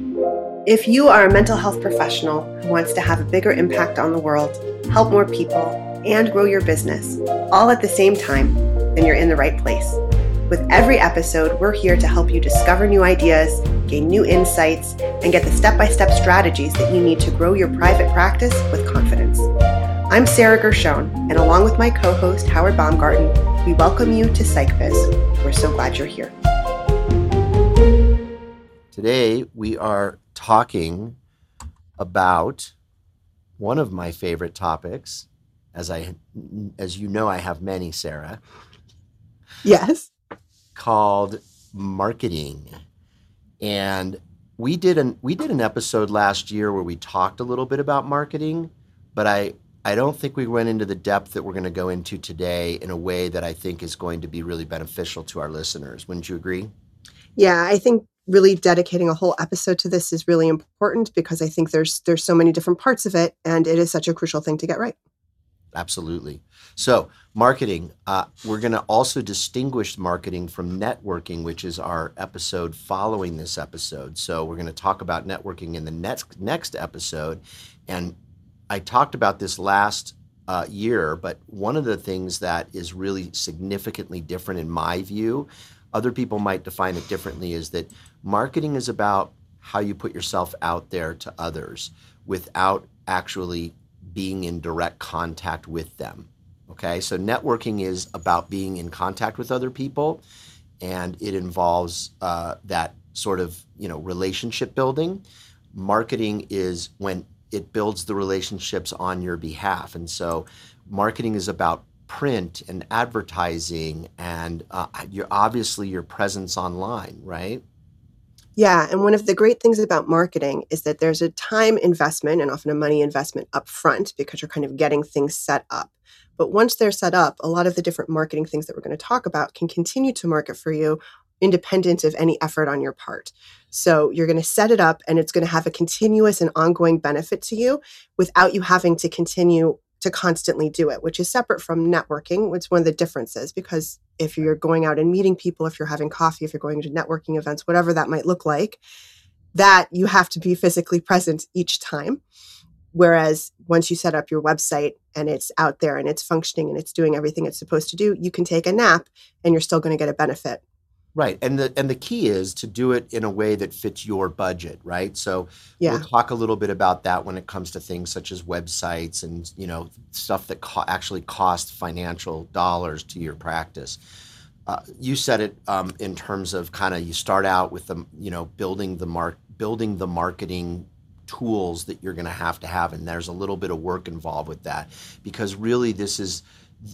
If you are a mental health professional who wants to have a bigger impact on the world, help more people, and grow your business, all at the same time, then you're in the right place. With every episode, we're here to help you discover new ideas, gain new insights, and get the step by step strategies that you need to grow your private practice with confidence. I'm Sarah Gershon, and along with my co host, Howard Baumgarten, we welcome you to PsychBiz. We're so glad you're here. Today, we are talking about one of my favorite topics. As I, as you know, I have many, Sarah. Yes. Called marketing, and we did an we did an episode last year where we talked a little bit about marketing, but I I don't think we went into the depth that we're going to go into today in a way that I think is going to be really beneficial to our listeners. Wouldn't you agree? Yeah, I think really dedicating a whole episode to this is really important because I think there's there's so many different parts of it, and it is such a crucial thing to get right. Absolutely. So, marketing, uh, we're going to also distinguish marketing from networking, which is our episode following this episode. So, we're going to talk about networking in the next next episode, and I talked about this last uh, year, but one of the things that is really significantly different in my view, other people might define it differently, is that Marketing is about how you put yourself out there to others without actually being in direct contact with them. Okay, so networking is about being in contact with other people, and it involves uh, that sort of you know relationship building. Marketing is when it builds the relationships on your behalf, and so marketing is about print and advertising and uh, your obviously your presence online, right? Yeah. And one of the great things about marketing is that there's a time investment and often a money investment up front because you're kind of getting things set up. But once they're set up, a lot of the different marketing things that we're going to talk about can continue to market for you independent of any effort on your part. So you're going to set it up and it's going to have a continuous and ongoing benefit to you without you having to continue to constantly do it, which is separate from networking. It's one of the differences because if you're going out and meeting people, if you're having coffee, if you're going to networking events, whatever that might look like, that you have to be physically present each time. Whereas once you set up your website and it's out there and it's functioning and it's doing everything it's supposed to do, you can take a nap and you're still going to get a benefit Right. And the and the key is to do it in a way that fits your budget, right? So yeah. we'll talk a little bit about that when it comes to things such as websites and, you know, stuff that co- actually cost financial dollars to your practice. Uh, you said it um, in terms of kind of you start out with the, you know, building the mark building the marketing tools that you're going to have to have and there's a little bit of work involved with that because really this is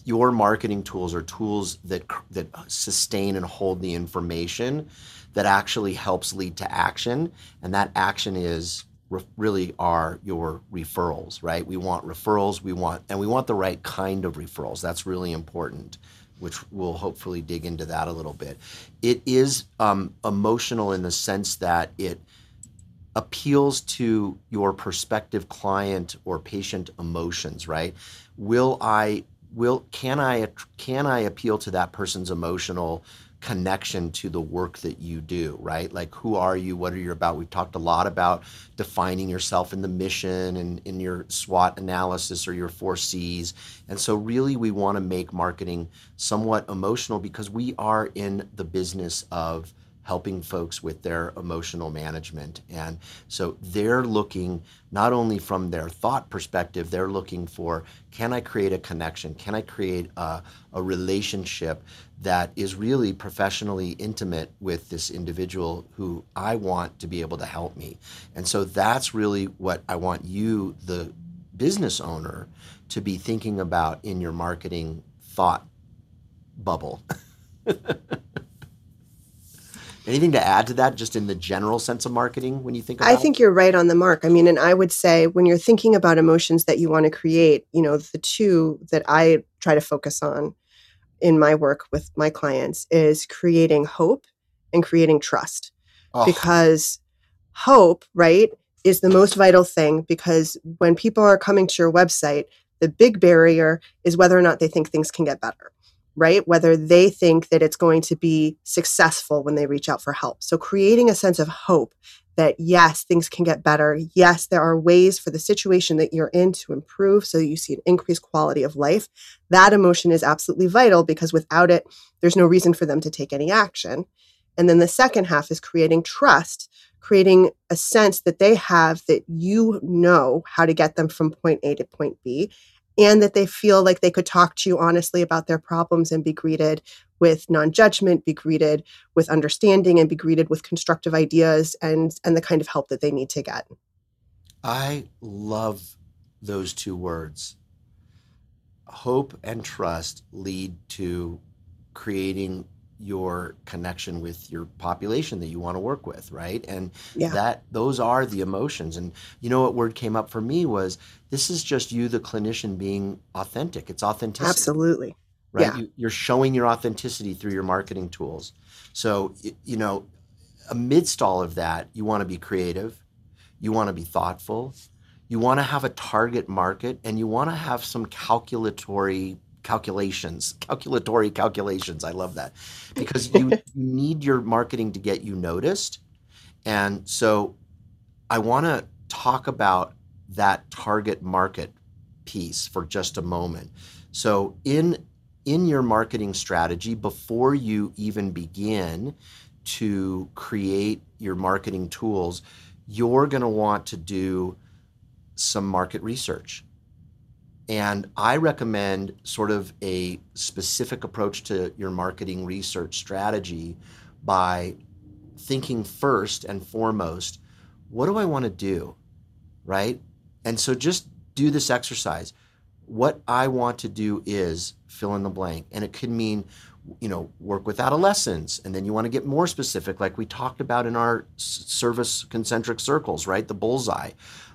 your marketing tools are tools that that sustain and hold the information that actually helps lead to action. And that action is re- really are your referrals right? We want referrals. We want and we want the right kind of referrals. That's really important which we'll hopefully dig into that a little bit. It is um, emotional in the sense that it appeals to your prospective client or patient emotions right? Will i will can I can I appeal to that person's emotional connection to the work that you do, right? Like who are you? What are you about? We've talked a lot about defining yourself in the mission and in your SWOT analysis or your four C's. And so really we want to make marketing somewhat emotional because we are in the business of helping folks with their emotional management. And so they're looking not only from their thought perspective, they're looking for can I create a connection? Can I create a, a relationship that is really professionally intimate with this individual who I want to be able to help me? And so that's really what I want you, the business owner, to be thinking about in your marketing thought bubble. Anything to add to that, just in the general sense of marketing when you think about I think it? you're right on the mark. I mean, and I would say when you're thinking about emotions that you want to create, you know, the two that I try to focus on in my work with my clients is creating hope and creating trust. Oh. Because hope, right, is the most vital thing because when people are coming to your website, the big barrier is whether or not they think things can get better right? Whether they think that it's going to be successful when they reach out for help. So creating a sense of hope that yes, things can get better. Yes, there are ways for the situation that you're in to improve so you see an increased quality of life. That emotion is absolutely vital because without it, there's no reason for them to take any action. And then the second half is creating trust, creating a sense that they have that you know how to get them from point A to point B and that they feel like they could talk to you honestly about their problems and be greeted with non-judgment be greeted with understanding and be greeted with constructive ideas and and the kind of help that they need to get. I love those two words. Hope and trust lead to creating your connection with your population that you want to work with right? And yeah. that those are the emotions. And you know what word came up for me was this is just you the clinician being authentic. It's authenticity. Absolutely. Right? Yeah. you, are showing your authenticity through your marketing tools. So you know amidst all of that you want to be creative. You want to be thoughtful. You want to have a target market and you want to have some calculatory calculations, calculatory calculations. I love that because you, need your marketing to get you noticed. And so I want to talk about that target market piece for just a moment. So in in your marketing strategy before you even begin to create your marketing tools, you're going to want to do some market research. And I recommend sort of a specific approach to your marketing research strategy by thinking first and foremost, what do I want to do? Right? And so just do this exercise. What I want to do is fill in the blank. And it could mean, you know, work with adolescents. And then you want to get more specific, like we talked about in our service concentric circles, right? The bullseye.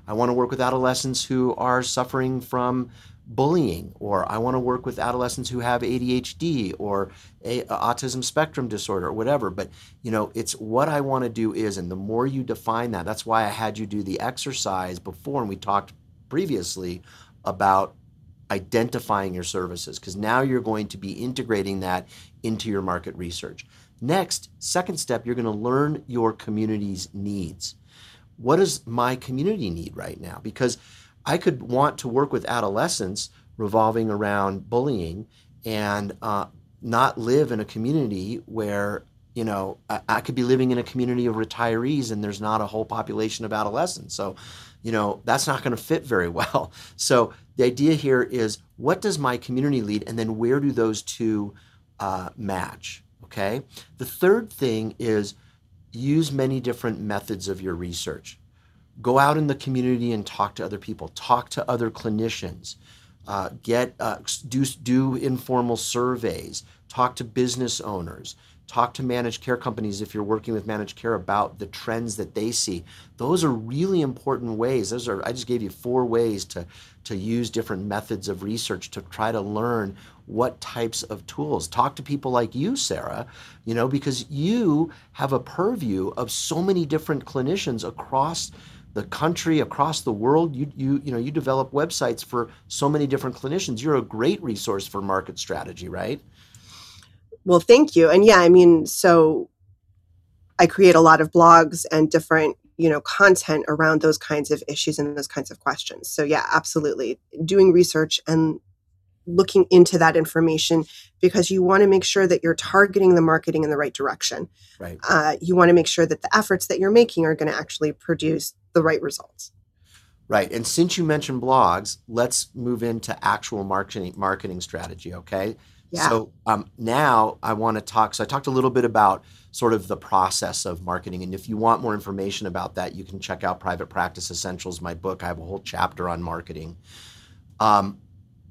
I want to work with adolescents who are suffering from bullying, or I want to work with adolescents who have ADHD or a, a autism spectrum disorder or whatever. But you know, it's what I want to do is, and the more you define that, that's why I had you do the exercise before, and we talked previously about identifying your services because now you're going to be integrating that into your market research. Next, second step, you're going to learn your community's needs what does my community need right now? Because I could want to work with adolescents revolving around bullying and uh, not live in a community where you know I, I, could be living in a community of retirees and there's not a whole population of adolescents. So you know that's not going to fit very well. So the idea here is what does my community lead and then where do those two uh, match okay? The third thing is use many different methods of your research. Go out in the community and talk to other people. Talk to other clinicians. Uh, get uh, do do informal surveys. Talk to business owners. Talk to managed care companies if you're working with managed care about the trends that they see. Those are really important ways. Those are I just gave you four ways to to use different methods of research to try to learn what types of tools. Talk to people like you, Sarah, you know, because you have a purview of so many different clinicians across the country, across the world. You you you know, you develop websites for so many different clinicians. You're a great resource for market strategy, right? Well, thank you. And yeah, I mean, so I create a lot of blogs and different you know content around those kinds of issues and those kinds of questions so yeah absolutely doing research and looking into that information because you want to make sure that you're targeting the marketing in the right direction. Right. Uh, you want to make sure that the efforts that you're making are going to actually produce the right results. Right. And since you mentioned blogs, let's move into actual marketing marketing strategy. Okay. Yeah. So um, now I want to talk. So I talked a little bit about sort of the process of marketing, and if you want more information about that, you can check out Private Practice Essentials, my book. I have a whole chapter on marketing. Um,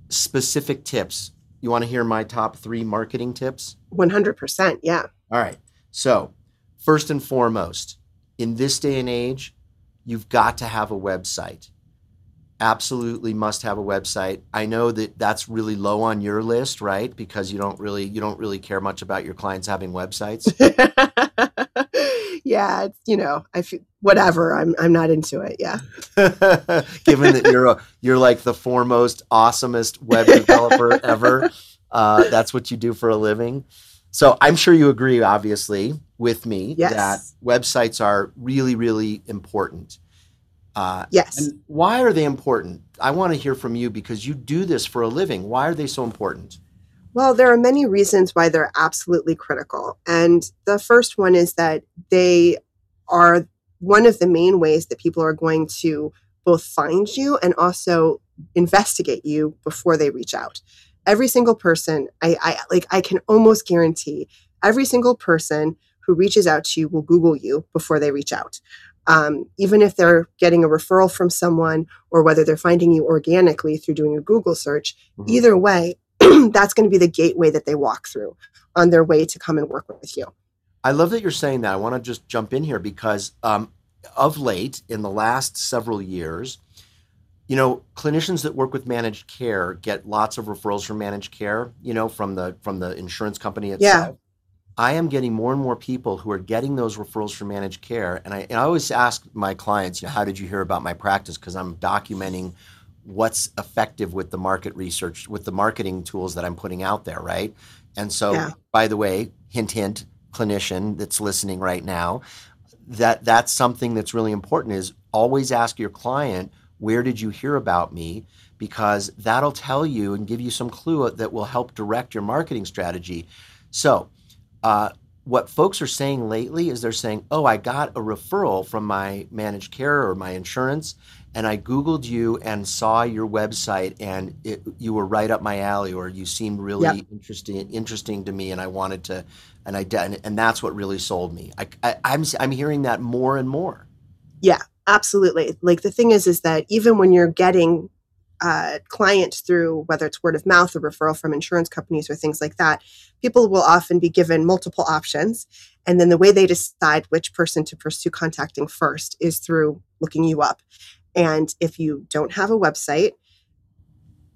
specific tips. You want to hear my top three marketing tips? 100%. Yeah. All right. So, first and foremost, in this day and age, you've got to have a website. Absolutely must have a website. I know that that's really low on your list, right? Because you don't really you don't really care much about your clients having websites. yeah, it's, you know, I feel whatever. I'm I'm not into it. Yeah. Given that you're a, you're like the foremost awesomest web developer ever, uh, that's what you do for a living. So I'm sure you agree, obviously, with me yes. that websites are really, really important. Uh, yes. And why are they important? I want to hear from you because you do this for a living. Why are they so important? Well, there are many reasons why they're absolutely critical. And the first one is that they are one of the main ways that people are going to both find you and also investigate you before they reach out. Every single person, I, I like I can almost guarantee every single person who reaches out to you will Google you before they reach out. Um, even if they're getting a referral from someone or whether they're finding you organically through doing a Google search, mm-hmm. either way, that's going to be the gateway that they walk through on their way to come and work with you. I love that you're saying that. I want to just jump in here because um, of late, in the last several years, you know, clinicians that work with managed care get lots of referrals from managed care, you know, from the from the insurance company itself. Yeah. I am getting more and more people who are getting those referrals from managed care. And I, and I always ask my clients, you know, how did you hear about my practice? Because I'm documenting what's effective with the market research, with the marketing tools that I'm putting out there, right? And so, yeah. by the way, hint, hint, clinician that's listening right now, that that's something that's really important is always ask your client, where did you hear about me? Because that'll tell you and give you some clue that will help direct your marketing strategy. So, uh, what folks are saying lately is they're saying, "Oh, I got a referral from my managed care or my insurance, and I Googled you and saw your website, and it, you were right up my alley, or you seemed really yep. interesting interesting to me, and I wanted to, and I and, and that's what really sold me. I, I, I'm I'm hearing that more and more. Yeah, absolutely. Like the thing is, is that even when you're getting uh, clients through whether it's word of mouth or referral from insurance companies or things like that, people will often be given multiple options. And then the way they decide which person to pursue contacting first is through looking you up. And if you don't have a website,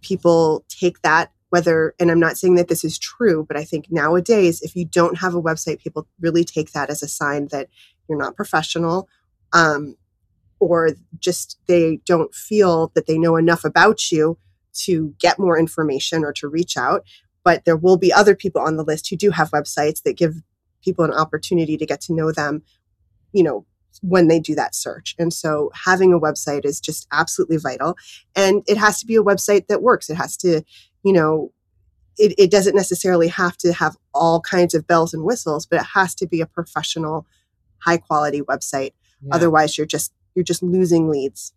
people take that whether and i'm not saying that this is true but i think nowadays if you don't have a website people really take that as a sign that you're not professional um, or just they don't feel that they know enough about you to get more information or to reach out. But there will be other people on the list who do have websites that give people an opportunity to get to know them, you know, when they do that search. And so having a website is just absolutely vital. And it has to be a website that works. It has to, you know, it, it doesn't necessarily have to have all kinds of bells and whistles, but it has to be a professional, high quality website. Yeah. Otherwise, you're just you're just losing leads.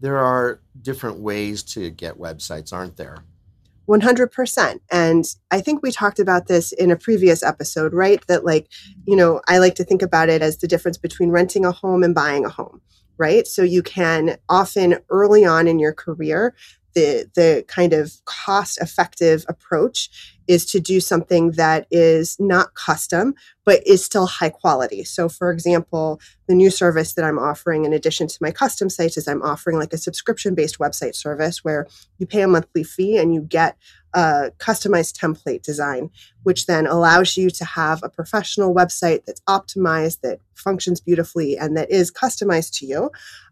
There are different ways to get websites, aren't there? 100%. And I think we talked about this in a previous episode, right? That, like, you know, I like to think about it as the difference between renting a home and buying a home, right? So you can often early on in your career the the kind of cost effective approach is to do something that is not custom but is still high quality. So for example the new service that i'm offering in addition to my custom sites is i'm offering like a subscription based website service where you pay a monthly fee and you get a customized template design which then allows you to have a professional website that's optimized that functions beautifully and that is customized to you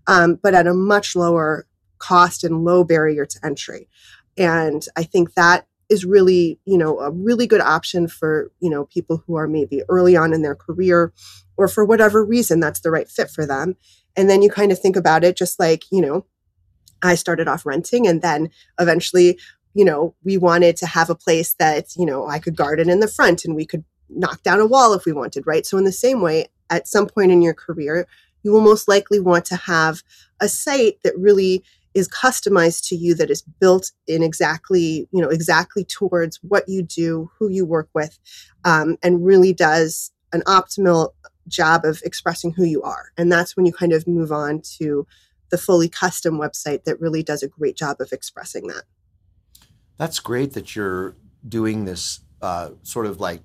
um, but at a much lower cost and low barrier to entry. And I think that is really, you know, a really good option for, you know, people who are maybe early on in their career or for whatever reason that's the right fit for them. And then you kind of think about it just like, you know, I started off renting and then eventually, you know, we wanted to have a place that, you know, I could garden in the front and we could knock down a wall if we wanted, right? So in the same way, at some point in your career, you will most likely want to have a site that really is customized to you that is built in exactly you know exactly towards what you do who you work with um, and really does an optimal job of expressing who you are. And that's when you kind of move on to the fully custom website that really does a great job of expressing that. That's great that you're doing this uh, sort of like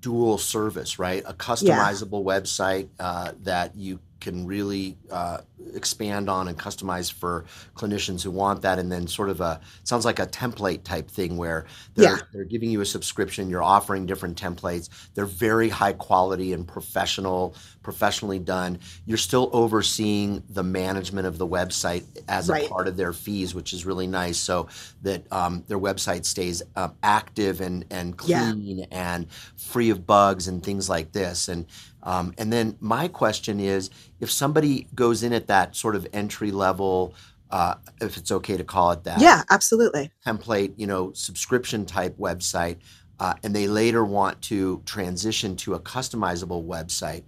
dual service right? A customizable yeah. website uh, that you can really uh, expand on and customize for clinicians who want that and then sort of a sounds like a template type thing where they're, yeah. they're giving you a subscription you're offering different templates they're very high quality and professional professionally done you're still overseeing the management of the website as right. a part of their fees which is really nice so that um, their website stays uh, active and and clean yeah. and free of bugs and things like this and um, and then my question is if somebody goes in at that sort of entry level, uh, if it's okay to call it that. Yeah, absolutely. Template, you know, subscription type website, uh, and they later want to transition to a customizable website.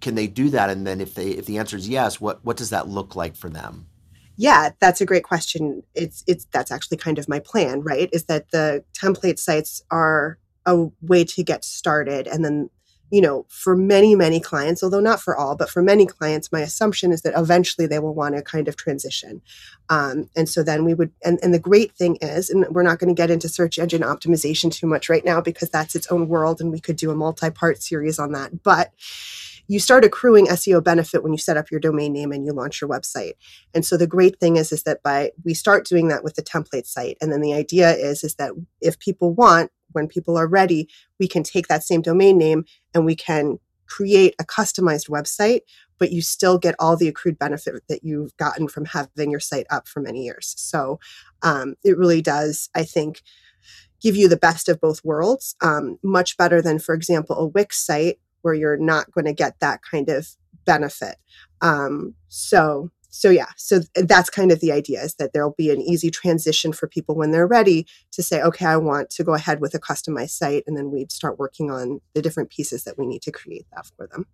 Can they do that? And then if they if the answer is yes, what what does that look like for them? Yeah, that's a great question. It's it's that's actually kind of my plan, right? Is that the template sites are a way to get started and then you know, for many, many clients, although not for all, but for many clients, my assumption is that eventually they will want to kind of transition. Um, and so then we would, and, and the great thing is, and we're not going to get into search engine optimization too much right now because that's its own world and we could do a multi part series on that. But you start accruing SEO benefit when you set up your domain name and you launch your website. And so the great thing is is that by we start doing that with the template site and then the idea is is that if people want when people are ready, we can take that same domain name and we can create a customized website, but you still get all the accrued benefit that you've gotten from having your site up for many years. So um, it really does, I think, give you the best of both worlds, um, much better than, for example, a Wix site where you're not going to get that kind of benefit. Um, so so yeah so that's kind of the idea is that there'll be an easy transition for people when they're ready to say okay i want to go ahead with a customized site and then we'd start working on the different pieces that we need to create that for them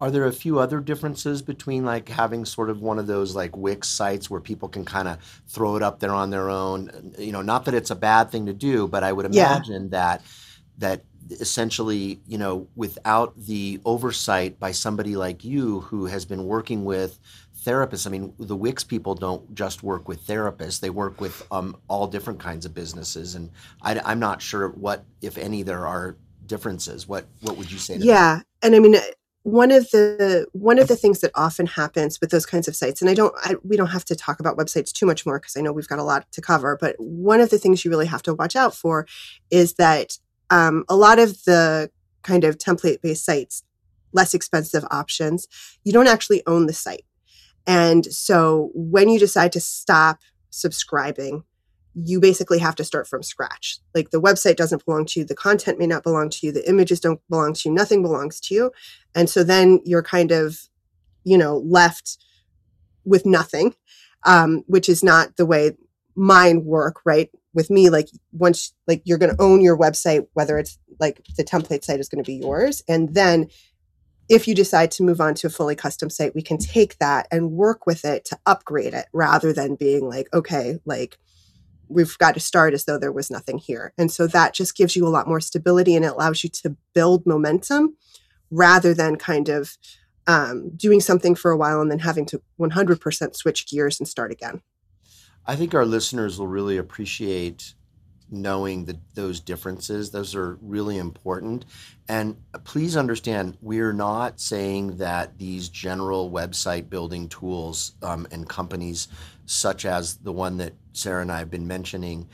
are there a few other differences between like having sort of one of those like Wix sites where people can kind of throw it up there on their own? You know, not that it's a bad thing to do, but I would imagine yeah. that that essentially, you know, without the oversight by somebody like you who has been working with therapists. I mean, the Wix people don't just work with therapists; they work with um, all different kinds of businesses. And I, am not sure what, if any, there are differences. What What would you say? yeah, that? and I mean, one of the one of the things that often happens with those kinds of sites, and I don't, I, we don't have to talk about websites too much more because I know we've got a lot to cover. But one of the things you really have to watch out for is that um, a lot of the kind of template based sites less expensive options, you don't actually own the site. And so when you decide to stop subscribing, you basically have to start from scratch. Like the website doesn't belong to you, the content may not belong to you, the images don't belong to you, nothing belongs to you. And so then you're kind of, you know, left with nothing, um, which is not the way mine work, right? With me, like once, like you're going to own your website, whether it's like the template site is going to be yours. And then if you decide to move on to a fully custom site, we can take that and work with it to upgrade it rather than being like, okay, like we've got to start as though there was nothing here. And so that just gives you a lot more stability and it allows you to build momentum rather than kind of um, doing something for a while and then having to 100% switch gears and start again. I think our listeners will really appreciate knowing that those differences those are really important and please understand we're not saying that these general website building tools um, and companies such as the one that sarah and i have been mentioning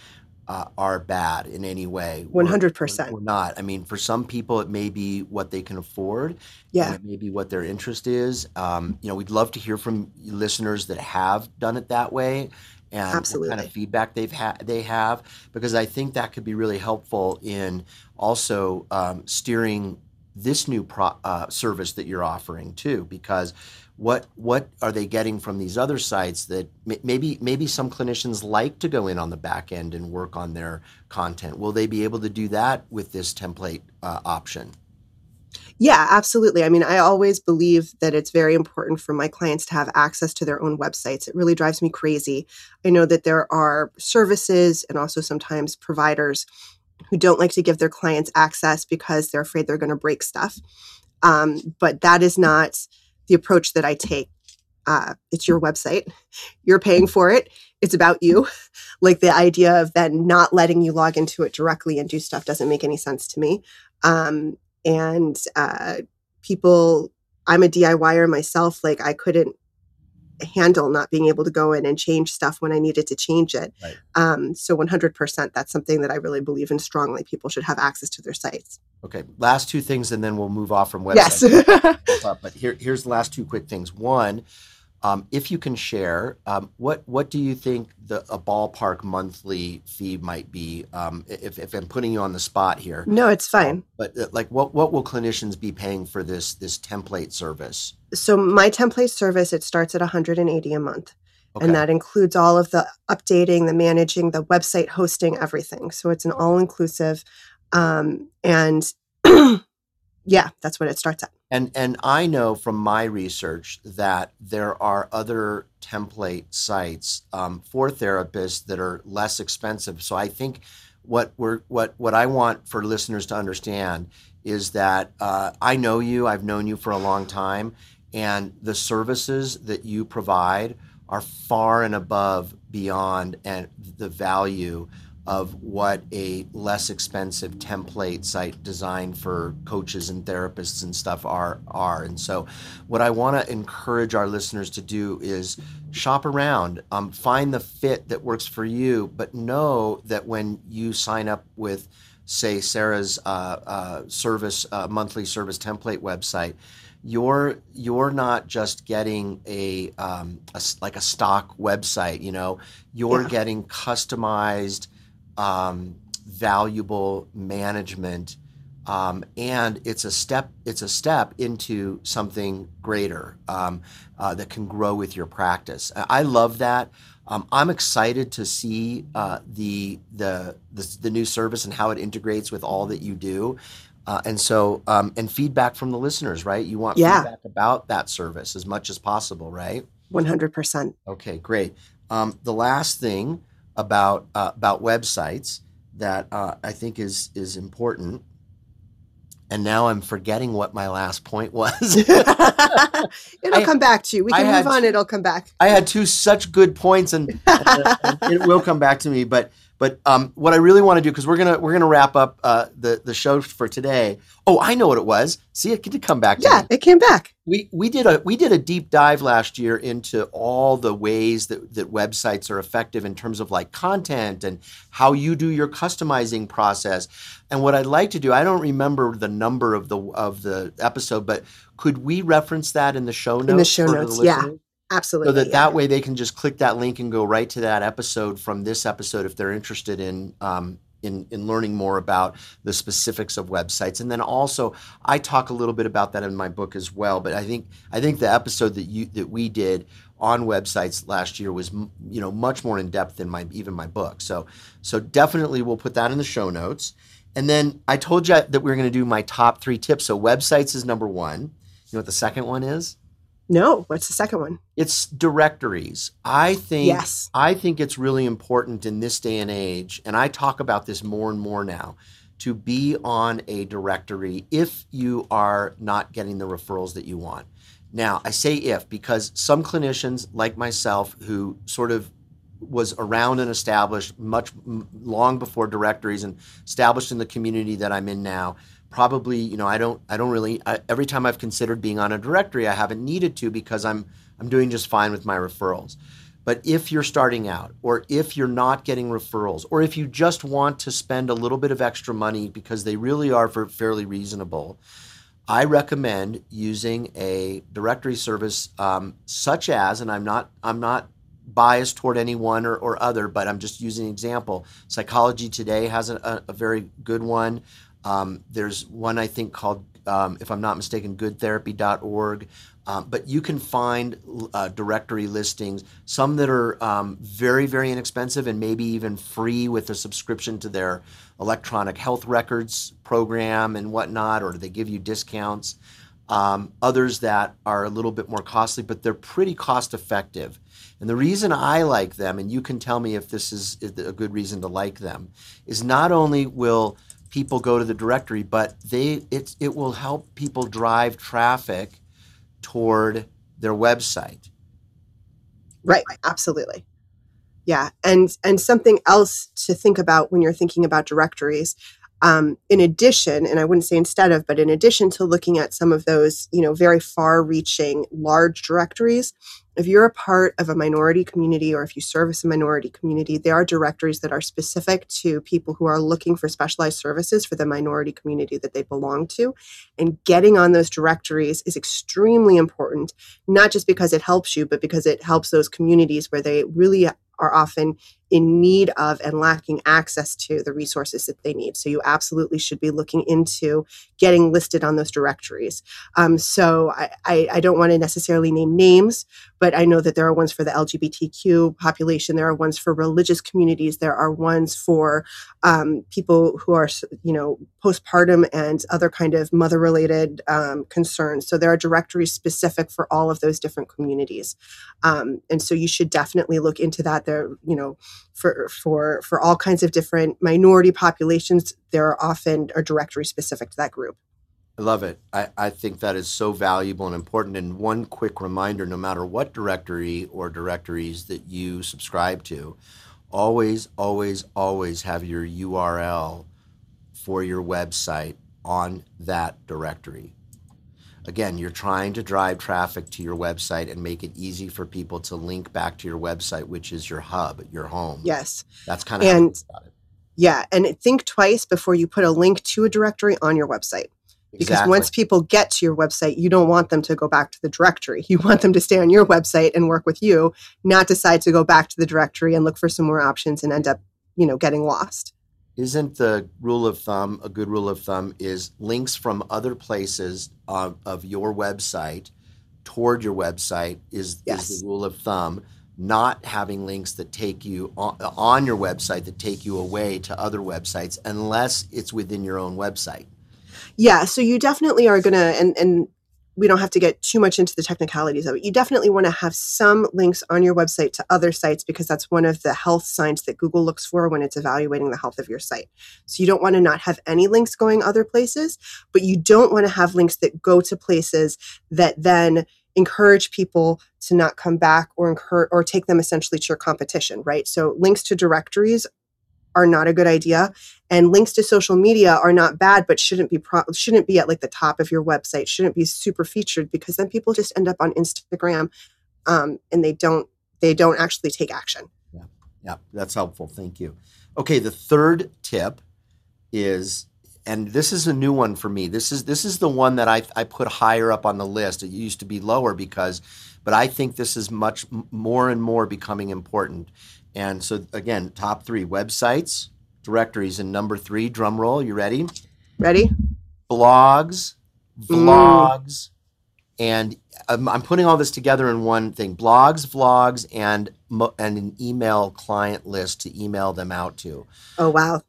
uh, are bad in any way. 100%. We're, we're, not. I mean, for some people, it may be what they can afford. Yeah. it may be what their interest is. Um, you know, we'd love to hear from listeners that have done it that way and Absolutely. what kind of feedback they've had they have because I think that could be really helpful in also um, steering this new pro- uh, service that you're offering too because what what are they getting from these other sites that m- maybe maybe some clinicians like to go in on the back end and work on their content will they be able to do that with this template uh, option yeah, absolutely. I mean, I always believe that it's very important for my clients to have access to their own websites. It really drives me crazy. I know that there are services and also sometimes providers who don't like to give their clients access because they're afraid they're going to break stuff. Um, but that is not the approach that I take. Uh, it's your website, you're paying for it, it's about you. like the idea of then not letting you log into it directly and do stuff doesn't make any sense to me. Um, and uh, people i'm a diyer myself like i couldn't handle not being able to go in and change stuff when I needed to change it. Right. Um, so 100%, that's something that I really believe in strongly. People should have access to their sites. Okay, last two things, and then we'll move off from websites. Yes. but here, here's the last two quick things. One, um, if you can share, um, what what do you think the a ballpark monthly fee might be? Um, if, if I'm putting you on the spot here, no, it's fine. but uh, like, what what will clinicians be paying for this this template service? So my template service it starts at 180 a month, okay. and that includes all of the updating, the managing, the website hosting, everything. So it's an all inclusive, um, and yeah, that's what it starts at. And and I know from my research that there are other template sites um, for therapists that are less expensive. So I think what we're what what I want for listeners to understand is that uh, I know you. I've known you for a long time, and the services that you provide are far and above beyond and the value of what a less expensive template site designed for coaches and therapists and stuff are are and so what i want to encourage our listeners to do is shop around um, find the fit that works for you but know that when you sign up with say sarah's uh, uh, service uh, monthly service template website you're you're not just getting a, um, a like a stock website you know you're yeah. getting customized um, valuable management, um, and it's a step. It's a step into something greater um, uh, that can grow with your practice. I love that. Um, I'm excited to see uh, the, the, the the new service and how it integrates with all that you do. Uh, and so, um, and feedback from the listeners, right? You want yeah. feedback about that service as much as possible, right? 100%. Okay, great. Um, the last thing about uh, about websites that uh, I think is is important. And now I'm forgetting what my last point was. it'll I, come back to you. We can move on. It'll come back. I had two such good points, and, and it will come back to me. But but um, what I really want to do because we're gonna we're gonna wrap up uh, the the show for today. Oh, I know what it was. See, it did come back. yeah, me. it came back. We we did a we did a deep dive last year into all the ways that that websites are effective in terms of like content and how you do your customizing process. And what I'd like to do, I don't remember the number of the of the episode, but could we reference that in the show notes? In the show notes, the yeah. Absolutely. So that yeah. that way they can just click that link and go right to that episode from this episode if they're interested in um, in, in learning more about the specifics of websites. And then also I talk a little bit about that in my book as well. But I think I think the episode that you that we did on websites last year was you know much more in depth than my even my book. So so definitely we'll put that in the show notes. And then I told you that we are going to do my top three tips. So websites is number one. You know what the second one is? No, what's the second one? It's directories. I think yes. I think it's really important in this day and age, and I talk about this more and more now, to be on a directory if you are not getting the referrals that you want. Now, I say if because some clinicians like myself who sort of was around and established much long before directories and established in the community that I'm in now probably you know i don't i don't really I, every time i've considered being on a directory i haven't needed to because i'm i'm doing just fine with my referrals. But if you're starting out or if you're not getting referrals or if you just want to spend a little bit of extra money because they really are for fairly reasonable i recommend using a directory service um, such as and i'm not i'm not biased toward any one or, or other but i'm just using an example. Psychology today has a, a very good one um, there's one I think called, um, if I'm not mistaken, goodtherapy.org. Um, but you can find uh, directory listings, some that are um, very, very inexpensive and maybe even free with a subscription to their electronic health records program and whatnot, or they give you discounts. Um, others that are a little bit more costly, but they're pretty cost effective. And the reason I like them, and you can tell me if this is a good reason to like them, is not only will people go to the directory, but they it it will help people drive traffic toward their website. Right, absolutely. Yeah, and and something else to think about when you're thinking about directories. um, in addition, and I wouldn't say instead of, but in addition to looking at some of those, you know, very far-reaching large directories, if you're a part of a minority community or if you service a minority community, there are directories that are specific to people who are looking for specialized services for the minority community that they belong to. And getting on those directories is extremely important, not just because it helps you, but because it helps those communities where they really are often in need of and lacking access to the resources that they need. So you absolutely should be looking into getting listed on those directories. Um, so I, I, I don't want to necessarily name names, but I know that there are ones for the LGBTQ population. There are ones for religious communities. There are ones for um, people who are, you know, postpartum and other kind of mother-related um, concerns. So there are directories specific for all of those different communities, um, and so you should definitely look into that. There, you know for for for all kinds of different minority populations there are often a directory specific to that group I love it. I, I think that is so valuable and important. And one quick reminder no matter what directory or directories that you subscribe to, always, always, always have your URL for your website on that directory again, you're trying to drive traffic to your website and make it easy for people to link back to your website, which is your hub, your home. Yes. That's kind of and yeah, and think twice before you put a link to a directory on your website. Because exactly. once people get to your website, you don't want them to go back to the directory. You want them to stay on your website and work with you, not decide to go back to the directory and look for some more options and end up, you know, getting lost isn't the rule of thumb a good rule of thumb is links from other places uh, of your website toward your website is, yes. is the rule of thumb not having links that take you on, on your website that take you away to other websites unless it's within your own website yeah so you definitely are going to and and we don't have to get too much into the technicalities of it. You definitely want to have some links on your website to other sites because that's one of the health signs that Google looks for when it's evaluating the health of your site. So you don't want to not have any links going other places, but you don't want to have links that go to places that then encourage people to not come back or encourage or take them essentially to your competition, right? So links to directories are not a good idea. And links to social media are not bad but shouldn't be pro- shouldn't be at like the top of your website shouldn't be super featured because then people just end up on instagram um, and they don't they don't actually take action. Yeah yeah that's helpful thank you. Okay the third tip is and this is a new one for me this is this is the one that i, I put higher up on the list it used to be lower because but i think this is much more and more becoming important and so again, top three websites, directories, and number three, drum roll. You ready? Ready. Blogs, vlogs, mm. and I'm, I'm, putting all this together in one thing: blogs, vlogs, and and an email client list to email them out to. Oh wow!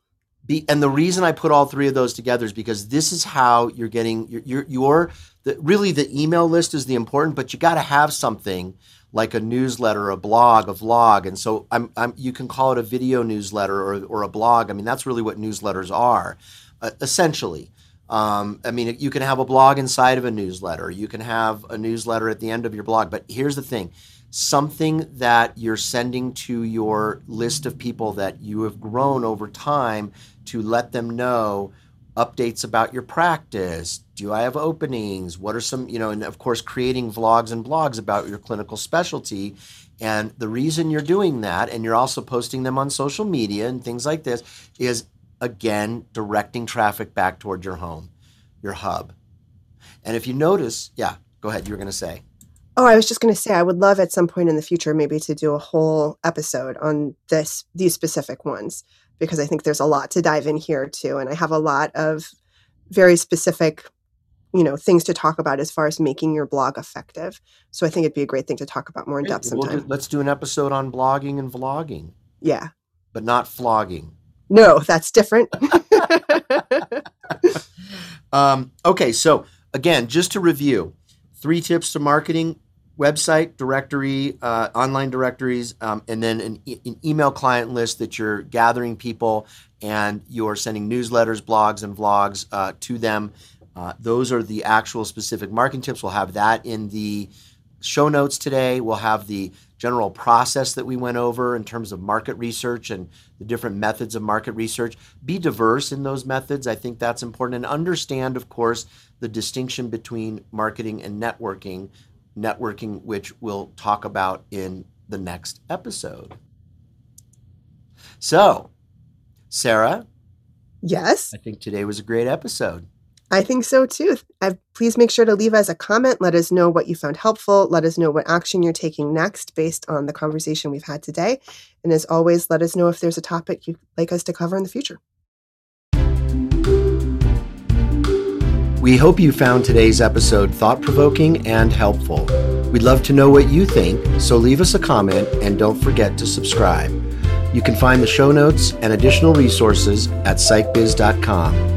Be, and the reason I put all three of those together is because this is how you're getting your your, your the, really the email list is the important, but you got to have something like a newsletter, a blog, a vlog. And so I'm, I'm, you can call it a video newsletter or, or a blog. I mean, that's really what newsletters are, uh, essentially. Um, I mean, you can have a blog inside of a newsletter. You can have a newsletter at the end of your blog. But here's the thing something that you're sending to your list of people that you have grown over time to let them know updates about your practice. Do I have openings? What are some, you know, and of course, creating vlogs and blogs about your clinical specialty. And the reason you're doing that, and you're also posting them on social media and things like this, is again, directing traffic back toward your home, your hub. And if you notice, yeah, go ahead, you were going to say. Oh, I was just going to say I would love at some point in the future maybe to do a whole episode on this these specific ones because I think there's a lot to dive in here too. And I have a lot of very specific, you know, things to talk about as far as making your blog effective. So I think it'd be a great thing to talk about more in depth sometime. We'll do, let's do an episode on blogging and vlogging. Yeah. But not flogging. No, that's different. um, okay, so again, just to review, three tips to marketing website directory, uh, online directories, um, and then an, e- an, email client list that you're gathering people and you're sending newsletters, blogs, and vlogs uh, to them. Uh, those are the actual specific marketing tips. We'll have that in the show notes today. We'll have the general process that we went over in terms of market research and the different methods of market research. Be diverse in those methods. I think that's important. And understand, of course, the distinction between marketing and networking, networking, which we'll talk about in the next episode. So, Sarah. Yes. I think today was a great episode. I think so too. Uh, please make sure to leave us a comment. Let us know what you found helpful. Let us know what action you're taking next based on the conversation we've had today. And as always, let us know if there's a topic you'd like us to cover in the future. We hope you found today's episode thought provoking and helpful. We'd love to know what you think, so leave us a comment and don't forget to subscribe. You can find the show notes and additional resources at psychbiz.com.